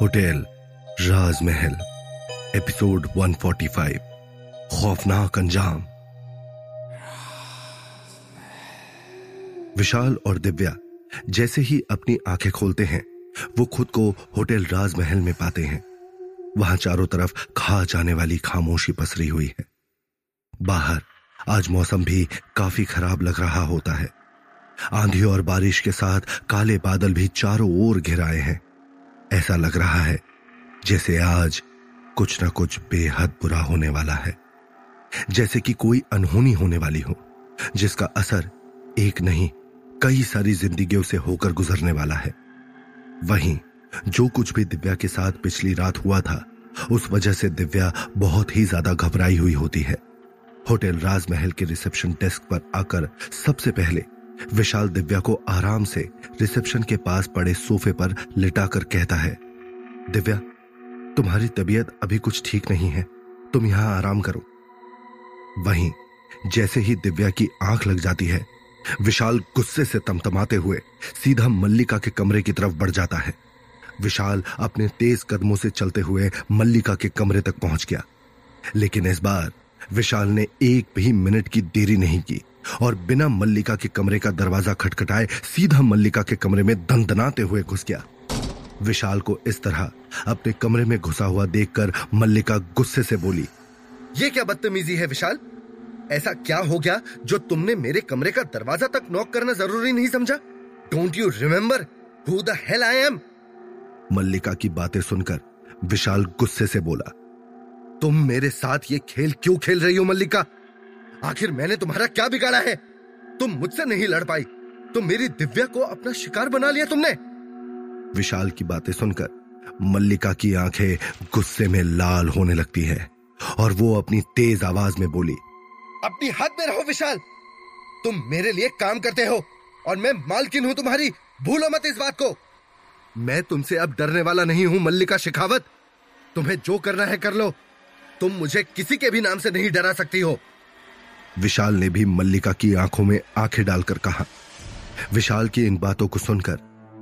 Hotel, राजमहल, episode 145 खौफनाक अंजाम। विशाल और दिव्या जैसे ही अपनी आँखें खोलते हैं, वो खुद को होटल राजमहल में पाते हैं। वहाँ चारों तरफ़ खा जाने वाली खामोशी पसरी हुई है। बाहर आज मौसम भी काफ़ी खराब लग रहा होता है। आंधी और बारिश के साथ काले बादल भी चारों ओर घिराए हैं। ऐसा लग रहा है जैसे आज कुछ ना कुछ बेहद बुरा होने वाला है। जैसे कि कोई अनहोनी होने वाली हो, जिसका असर एक नहीं, कई सारी जिंदगियों से होकर गुजरने वाला है। वहीं जो कुछ भी दिव्या के साथ पिछली रात हुआ था, उस वजह से दिव्या बहुत ही ज़्यादा घबराई हुई होती है। होटल राजमहल के रिसेप्शन डेस्क पर आकर सबसे पहले विशाल दिव्या को आराम से रिसेप्शन के पास पड़े सोफे पर लिटाकर कहता है, दिव्या, तुम्हारी तबीयत अभी कुछ ठीक नहीं है। तुम यहाँ आराम करो। वहीं, जैसे ही दिव्या की आँख लग जाती है, विशाल गुस्से से तमतमाते हुए सीधा मल्लिका के कमरे की तरफ़ बढ़ जाता है। विशाल अपने तेज कदमों से चलते हुए मल्लिका के कमरे तक पहुँच गया। लेकिन इस बार विशाल ने एक भी मिनट की देरी नहीं की। और बिना मल्लिका के कमरे का दरवाज़ा खटखटाए सीधा मल्लिका के कमरे में दंदनाते हुए घुस गया। विशाल को इस तरह अपने कमरे में घुसा हुआ देखकर मल्लिका गुस्से से बोली, ये क्या बदतमीजी है विशाल? ऐसा क्या हो गया जो तुमने मेरे कमरे का दरवाज़ा तक नॉक करना ज़रूरी नहीं समझा? Don't you remember who the hell I am Mallika की बातें सुनकर विशाल गुस्से से बोला, तुम मेरे साथ ये खेल क्यों खेल रही हो मल्लिका? आखिर मैंने तुम्हारा क्या बिगाड़ा है? तुम मुझसे नहीं लड़ पाई। तो मेरी दिव्या को अपना शिकार बना लिया तुमने। विशाल की बातें सुनकर मल्लिका की आँखें गुस्से में लाल होने लगती है और वो अपनी तेज आवाज़ में बोली, अपनी हद में रहो विशाल। तुम मेरे लिए काम करते हो और मैं मालकिन हूँ तुम्हारी। भूलो मत इस बात को। मैं तुमसे अब डरने वाला नहीं हूँ, मल्लिका शिखावत। तुम्हें जो करना है कर लो। तुम मुझे किसी के भी नाम से नहीं डरा सकती हो। विशाल ने भी मल्लिका की आँखों में आँखें डालकर कहा। विशाल की इन बातों को सुनकर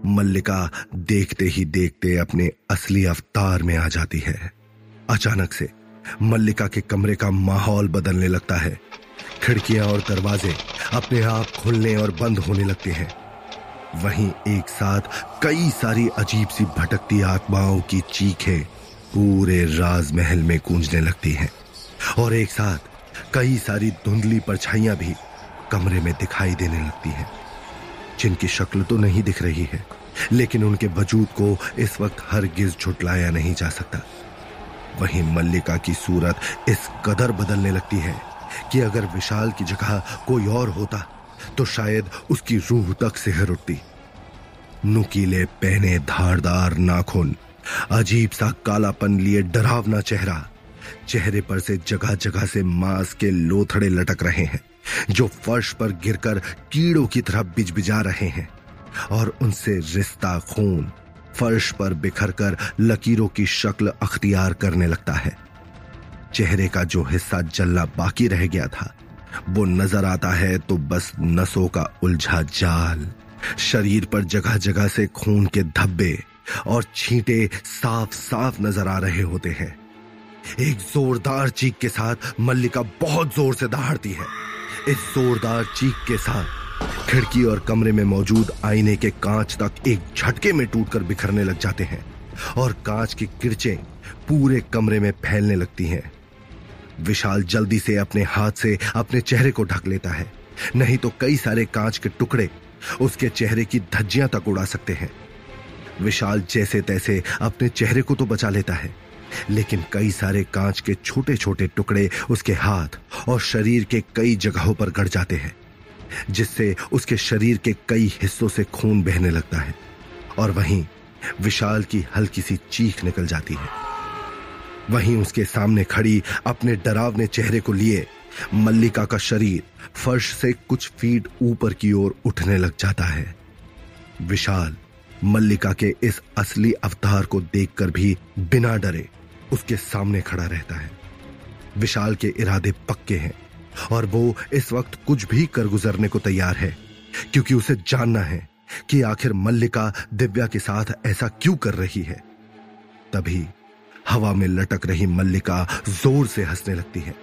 मल्लिका देखते ही देखते अपने असली अवतार में आ जाती है। अचानक से मल्लिका के कमरे का माहौल बदलने लगता है। खिड़कियाँ और दरवाजे अपने आप खुलने और बंद होने लगते हैं। वहीं एक साथ कई सारी अजीब सी भटकती आत्माओं की चीखें पूरे राजमहल में गूंजने लगती हैं। और एक साथ कई सारी धुंधली परछाइयाँ भी कमरे में दिखाई देने लगती हैं, जिनकी शक्ल तो नहीं दिख रही है, लेकिन उनके वजूद को इस वक्त हर गिज झुटलाया नहीं जा सकता। वहीं मल्लिका की सूरत इस कदर बदलने लगती है कि अगर विशाल की जगह कोई और होता तो शायद उसकी रूह तक सिहर उठती। नुकीले, पहने धारदार नाखून, अजीब सा कालापन लिए डरावना चेहरा चेहरे पर से जगह जगह से मांस के लोथड़े लटक रहे हैं, जो फर्श पर गिरकर कीड़ों की तरह बिजबिजा रहे हैं, और उनसे रिश्ता खून फर्श पर बिखर कर लकीरों की शक्ल अख्तियार करने लगता है। चेहरे का जो हिस्सा जलना बाकी रह गया था, वो नज़र आता है तो बस नसों का उलझा जाल, शरीर पर जगह जगह से खून के धब्बे और छींटे साफ़ साफ़ नज़र आ रहे होते हैं। एक जोरदार चीख के साथ मल्लिका बहुत ज़ोर से दहाड़ती है। इस जोरदार चीख के साथ खिड़की और कमरे में मौजूद आईने के कांच तक एक झटके में टूटकर बिखरने लग जाते हैं और कांच की किरचें पूरे कमरे में फैलने लगती हैं। विशाल जल्दी से अपने हाथ से अपने चेहरे को ढक लेता है। नहीं तो कई सारे कांच के टुकड़े उसके चेहरे की धज्जियाँ तक उड़ा सकते हैं। विशाल जैसे तैसे अपने चेहरे को तो बचा लेता है। लेकिन कई सारे कांच के छोटे छोटे टुकड़े उसके हाथ और शरीर के कई जगहों पर गड़ जाते हैं, जिससे उसके शरीर के कई हिस्सों से खून बहने लगता है और वहीं विशाल की हल्की सी चीख निकल जाती है। वहीं उसके सामने खड़ी अपने डरावने चेहरे को लिए मल्लिका का शरीर फर्श से कुछ फीट ऊपर की ओर उठने लग जाता है। विशाल मल्लिका के इस असली अवतार को देखकर भी बिना डरे उसके सामने खड़ा रहता है। विशाल के इरादे पक्के हैं और वो इस वक्त कुछ भी कर गुजरने को तैयार है, क्योंकि उसे जानना है कि आखिर मल्लिका दिव्या के साथ ऐसा क्यों कर रही है। तभी हवा में लटक रही मल्लिका ज़ोर से हंसने लगती है।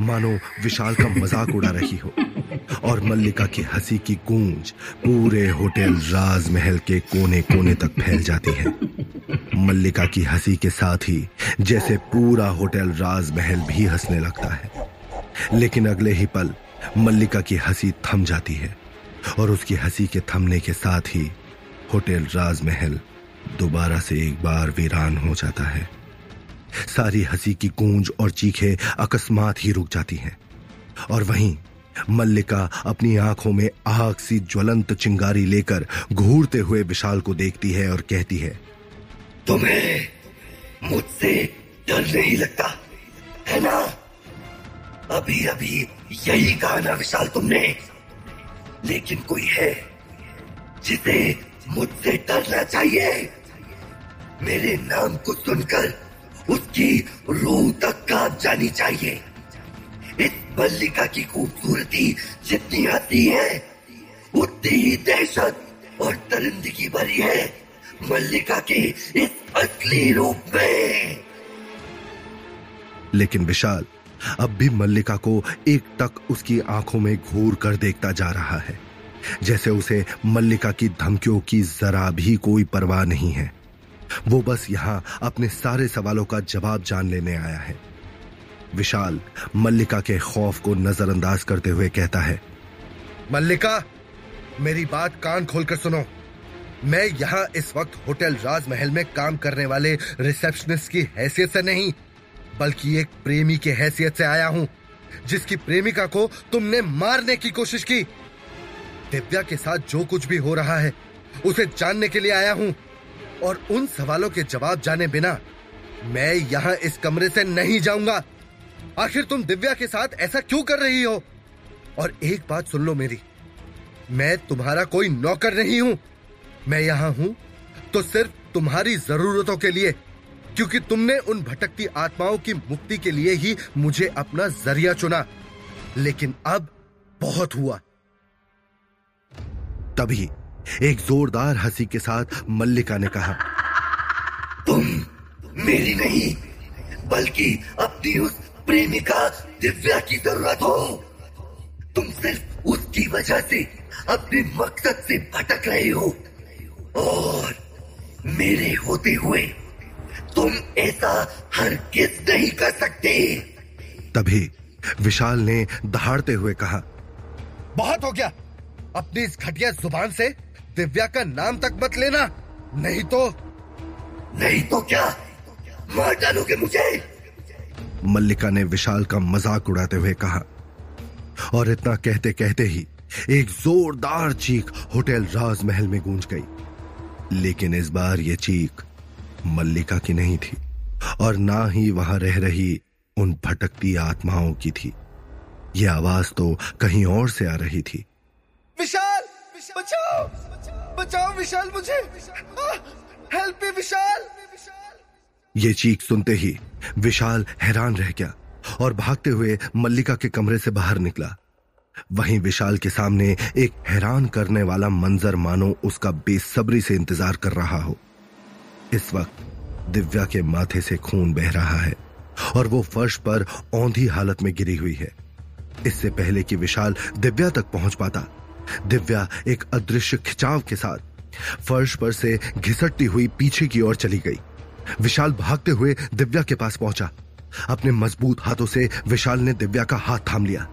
मानो विशाल का मज़ाक उड़ा रही हो। और मल्लिका की हँसी की गूंज पूरे होटल राजमहल के कोने कोने तक फैल जाती है। मल्लिका की हँसी के साथ ही जैसे पूरा होटल राजमहल भी हंसने लगता है। लेकिन अगले ही पल मल्लिका की हँसी थम जाती है और उसकी हँसी के थमने के साथ ही होटल राजमहल दोबारा से एक बार वीरान हो जाता है। सारी हँसी की गूंज और चीखें अकस्मात ही रुक जाती हैं। और वहीं मल्लिका अपनी आँखों में आग सी ज्वलंत चिंगारी लेकर घूरते हुए विशाल को देखती है और कहती है, तुम्हें मुझसे डर नहीं लगता, है ना? अभी अभी यही कहा ना विशाल तुमने। लेकिन कोई है जिसे मुझसे डरना चाहिए? मेरे नाम को सुनकर उसकी रूह तक काँप जानी चाहिए। इस मल्लिका की खूबसूरती जितनी आती है, उतनी ही दहशत और दरिंदगी भरी है मल्लिका के इस असली रूप में। लेकिन विशाल, अब भी मल्लिका को एक टक उसकी आँखों में घूर कर देखता जा रहा है। जैसे उसे मल्लिका की धमकियों की जरा भी कोई परवाह नहीं है। वो बस यहाँ अपने सारे सवालों का जवाब जान लेने आया है। विशाल मल्लिका के खौफ को नजरअंदाज करते हुए कहता है, मल्लिका, मेरी बात कान खोलकर सुनो। मैं यहाँ इस वक्त होटल राजमहल में काम करने वाले रिसेप्शनिस्ट की हैसियत से नहीं, बल्कि एक प्रेमी के हैसियत से आया हूँ, जिसकी प्रेमिका को तुमने मारने की कोशिश की। दिव्या के साथ जो कुछ भी हो रहा है, उसे जानने के लिए आया हूँ। और उन सवालों के जवाब जाने बिना मैं यहाँ इस कमरे से नहीं जाऊँगा। आखिर तुम दिव्या के साथ ऐसा क्यों कर रही हो? और एक बात सुन लो मेरी। मैं तुम्हारा कोई नौकर नहीं हूँ। मैं यहाँ हूँ तो सिर्फ़ तुम्हारी जरूरतों के लिए, क्योंकि तुमने उन भटकती आत्माओं की मुक्ति के लिए ही मुझे अपना ज़रिया चुना। लेकिन अब बहुत हुआ। तभी एक जोरदार हँसी के साथ मल्लिका ने कहा, तुम मेरी नहीं, बल्कि अपनी उस प्रेमिका दिव्या की ज़रूरत हो। तुम सिर्फ़ उसकी वजह से अपने मकसद से भटक रहे हो। और मेरे होते हुए तुम ऐसा हर किस नहीं कर सकते। तभी विशाल ने दहाड़ते हुए कहा, बहुत हो गया। अपनी इस घटिया ज़ुबान से दिव्या का नाम तक मत लेना। नहीं तो नहीं तो क्या? मार डालोगे मुझे? मल्लिका ने विशाल का मज़ाक उड़ाते हुए कहा। और इतना कहते कहते ही एक जोरदार चीख होटल राजमहल में गूंज गई। लेकिन इस बार यह चीख मल्लिका की नहीं थी और ना ही वहाँ रह रही उन भटकती आत्माओं की थी। यह आवाज़ तो कहीं और से आ रही थी। विशाल बचाओ! बचाओ विशाल मुझे। Help me Vishal. ये चीख सुनते ही विशाल हैरान रह गया और भागते हुए मल्लिका के कमरे से बाहर निकला। वहीं विशाल के सामने एक हैरान करने वाला मंजर मानो उसका बेसब्री से इंतज़ार कर रहा हो। इस वक्त दिव्या के माथे से खून बह रहा है और वो फर्श पर औंधी हालत में गिरी हुई है। इससे पहले कि विशाल दिव्या तक पहुँच पाता दिव्या एक अदृश्य खिंचाव के साथ फर्श पर से घिसटती हुई पीछे की ओर चली गई। विशाल भागते हुए दिव्या के पास पहुँचा। अपने मज़बूत हाथों से विशाल ने दिव्या का हाथ थाम लिया।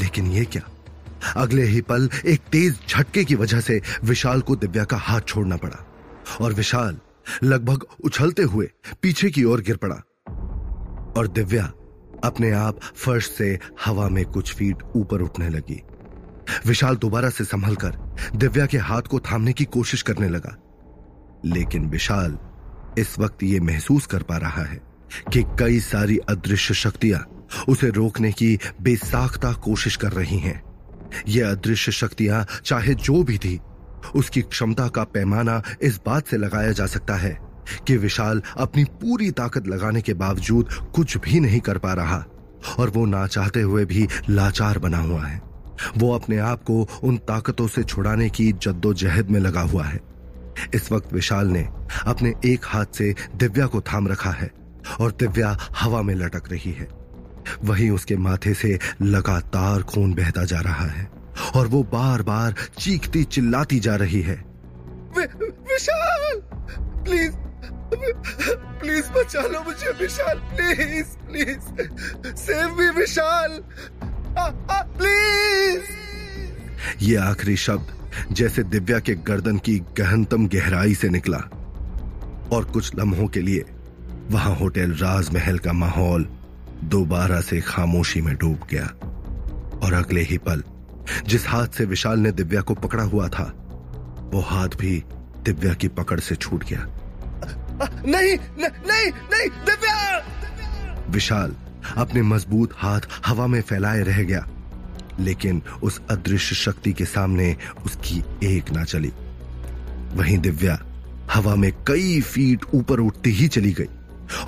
लेकिन यह क्या? अगले ही पल एक तेज झटके की वजह से विशाल को दिव्या का हाथ छोड़ना पड़ा और विशाल लगभग उछलते हुए पीछे की ओर गिर पड़ा। और दिव्या अपने आप फर्श से हवा में कुछ फीट ऊपर उठने लगी। विशाल दोबारा से संभलकर दिव्या के हाथ को थामने की कोशिश करने लगा। लेकिन विशाल इस वक्त ये महसूस कर पा रहा है कि कई सारी अदृश्य शक्तियाँ उसे रोकने की बेसाख्ता कोशिश कर रही हैं। ये अदृश्य शक्तियाँ चाहे जो भी थी, उसकी क्षमता का पैमाना इस बात से लगाया जा सकता है कि विशाल अपनी पूरी ताकत लगाने के बावजूद कुछ भी नहीं कर पा रहा और वो ना चाहते हुए भी लाचार बना हुआ है। वो अपने आप को उन ताकतों से छुड़ाने की जद्दोजहद में लगा हुआ है। इस वक्त विशाल ने अपने एक हाथ से दिव्या को थाम रखा है और दिव्या हवा में लटक रही है। वहीं उसके माथे से लगातार खून बहता जा रहा है और वो बार बार चीखती चिल्लाती जा रही है। वि, विशाल! प्लीज़ प्लीज़ बचा लो मुझे Vishal please please. Save me Vishal! Please ये आखिरी शब्द जैसे दिव्या के गर्दन की गहनतम गहराई से निकला और कुछ लम्हों के लिए वहाँ होटल राजमहल का माहौल दोबारा से खामोशी में डूब गया। और अगले ही पल जिस हाथ से विशाल ने दिव्या को पकड़ा हुआ था वो हाथ भी दिव्या की पकड़ से छूट गया। नहीं न, नहीं नहीं दिव्या! विशाल अपने मज़बूत हाथ हवा में फैलाए रह गया। लेकिन उस अदृश्य शक्ति के सामने उसकी एक ना चली। वहीं दिव्या हवा में कई फीट ऊपर उठती ही चली गई।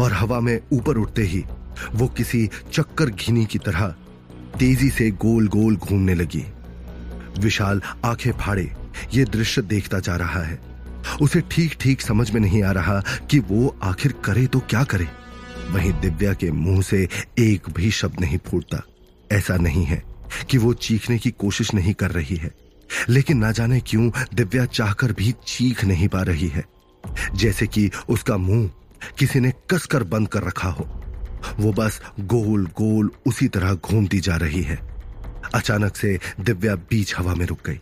और हवा में ऊपर उठते ही वो किसी चक्कर घिनी की तरह तेज़ी से गोल गोल घूमने लगी। विशाल आँखें फाड़े, ये दृश्य देखता जा रहा है। उसे ठीक ठीक समझ में नहीं आ रहा कि वो आखिर करे तो क्या करे। वहीं दिव्या के मुँह से एक भी शब्द नहीं फूटता। ऐसा नहीं है कि वो चीखने की कोशिश नहीं कर रही है। लेकिन ना जाने क्यों दिव्या चाहकर भी चीख नहीं पा रही है। जैसे कि उसका मुँह किसी ने कसकर बंद कर रखा हो। वो बस गोल गोल उसी तरह घूमती जा रही है। अचानक से दिव्या बीच हवा में रुक गई।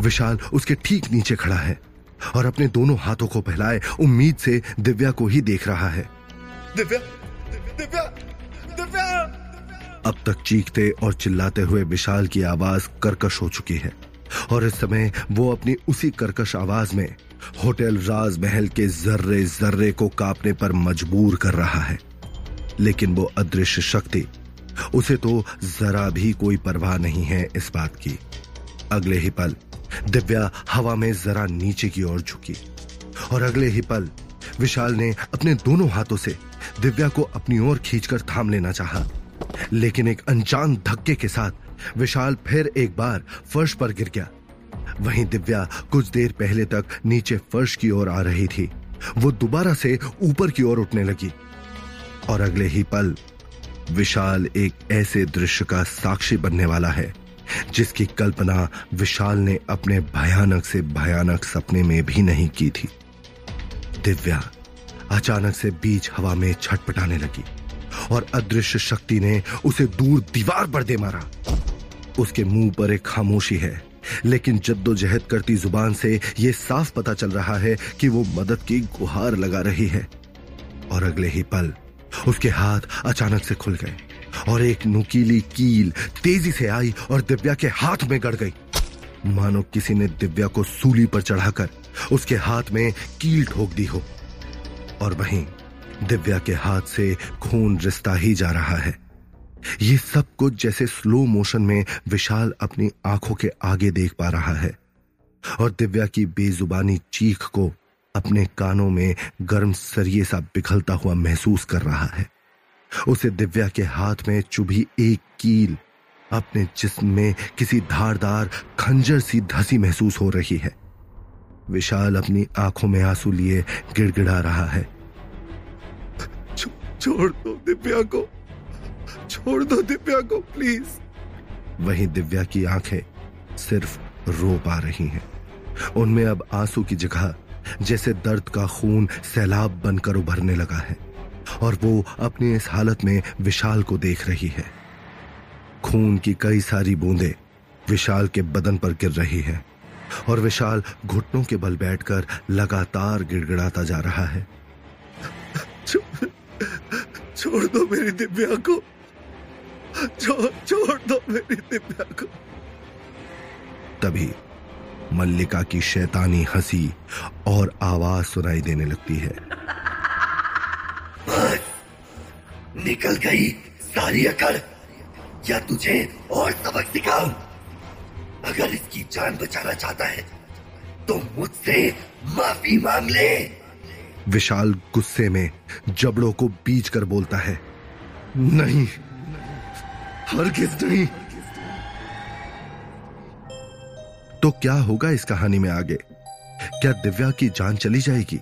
विशाल उसके ठीक नीचे खड़ा है और अपने दोनों हाथों को फैलाए उम्मीद से दिव्या को ही देख रहा है। दिव्या दिव्या दिव्या। अब तक चीखते और चिल्लाते हुए विशाल की आवाज़ कर्कश हो चुकी है। और इस समय वो अपनी उसी कर्कश आवाज़ में होटल राजमहल के जर्रे जर्रे को कांपने पर मजबूर कर रहा है। लेकिन वो अदृश्य शक्ति, उसे तो जरा भी कोई परवाह नहीं है इस बात की। अगले ही पल दिव्या हवा में जरा नीचे की ओर झुकी। और अगले ही पल विशाल ने अपने दोनों हाथों से दिव्या को अपनी ओर खींचकर थाम लेना चाहा। लेकिन एक अनजान धक्के के साथ विशाल फिर एक बार फर्श पर गिर गया। वहीं दिव्या कुछ देर पहले तक नीचे फर्श की ओर आ रही थी। वो दोबारा से ऊपर की ओर उठने लगी। और अगले ही पल विशाल एक ऐसे दृश्य का साक्षी बनने वाला है, जिसकी कल्पना विशाल ने अपने भयानक से भयानक सपने में भी नहीं की थी। दिव्या अचानक से बीच हवा में छटपटाने लगी और अदृश्य शक्ति ने उसे दूर दीवार पर दे मारा। उसके मुँह पर एक खामोशी है, लेकिन जद्दोजहद करती ज़ुबान से यह साफ़ पता चल रहा है कि वो मदद की गुहार लगा रही है। और अगले ही पल, उसके हाथ अचानक से खुल गए और एक नुकीली कील तेज़ी से आई और दिव्या के हाथ में गड़ गई। मानो किसी ने दिव्या को सूली पर चढ़ाकर उसके हाथ में कील ठोक दी हो। और वहीं दिव्या के हाथ से खून रिश्ता ही जा रहा है। ये सब कुछ जैसे स्लो मोशन में विशाल अपनी आँखों के आगे देख पा रहा है और दिव्या की बेजुबानी चीख को अपने कानों में गर्म सरिये सा पिघलता हुआ महसूस कर रहा है। उसे दिव्या के हाथ में चुभी एक कील अपने जिस्म में किसी धारदार, खंजर सी धसी महसूस हो रही है। विशाल अपनी आँखों में आँसू लिए गिड़गिड़ा रहा है। छोड़ दो दिव्या को। छोड़ दो दिव्या को, प्लीज़। वहीं दिव्या की आँखें सिर्फ़ रो पा रही हैं। उनमें अब आँसू की जगह, जैसे दर्द का खून सैलाब बनकर उभरने लगा है, और वो अपनी इस हालत में विशाल को देख रही है। खून की कई सारी बूंदें विशाल के बदन पर गिर रही है। और विशाल घुटनों के बल बैठकर लगातार गिड़गिड़ाता जा रहा है। छोड़ दो मेरी दिव्या को। छोड़ दो मेरी दिव्या को। तभी मल्लिका की शैतानी हँसी और आवाज़ सुनाई देने लगती है। बस। निकल गई सारी अकड़। या तुझे और सबक सिखाऊं। अगर इसकी जान बचाना चाहता है तो मुझसे माफ़ी मांग ले। विशाल गुस्से में जबड़ों को बीच कर बोलता है, नहीं, हर किस नहीं। तो क्या होगा इस कहानी में आगे? क्या दिव्या की जान चली जाएगी?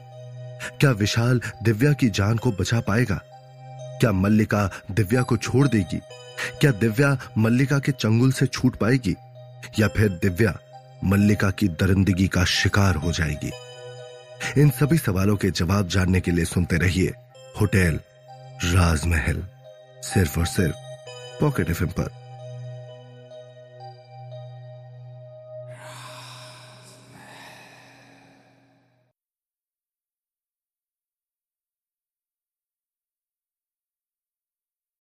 क्या विशाल दिव्या की जान को बचा पाएगा? क्या मल्लिका दिव्या को छोड़ देगी? क्या दिव्या मल्लिका के चंगुल से छूट पाएगी? या फिर दिव्या मल्लिका की दरिंदगी का शिकार हो जाएगी। इन सभी सवालों के जवाब जानने के लिए सुनते रहिए होटल राजमहल, सिर्फ़ और सिर्फ़ पॉकेट एफ़ पर।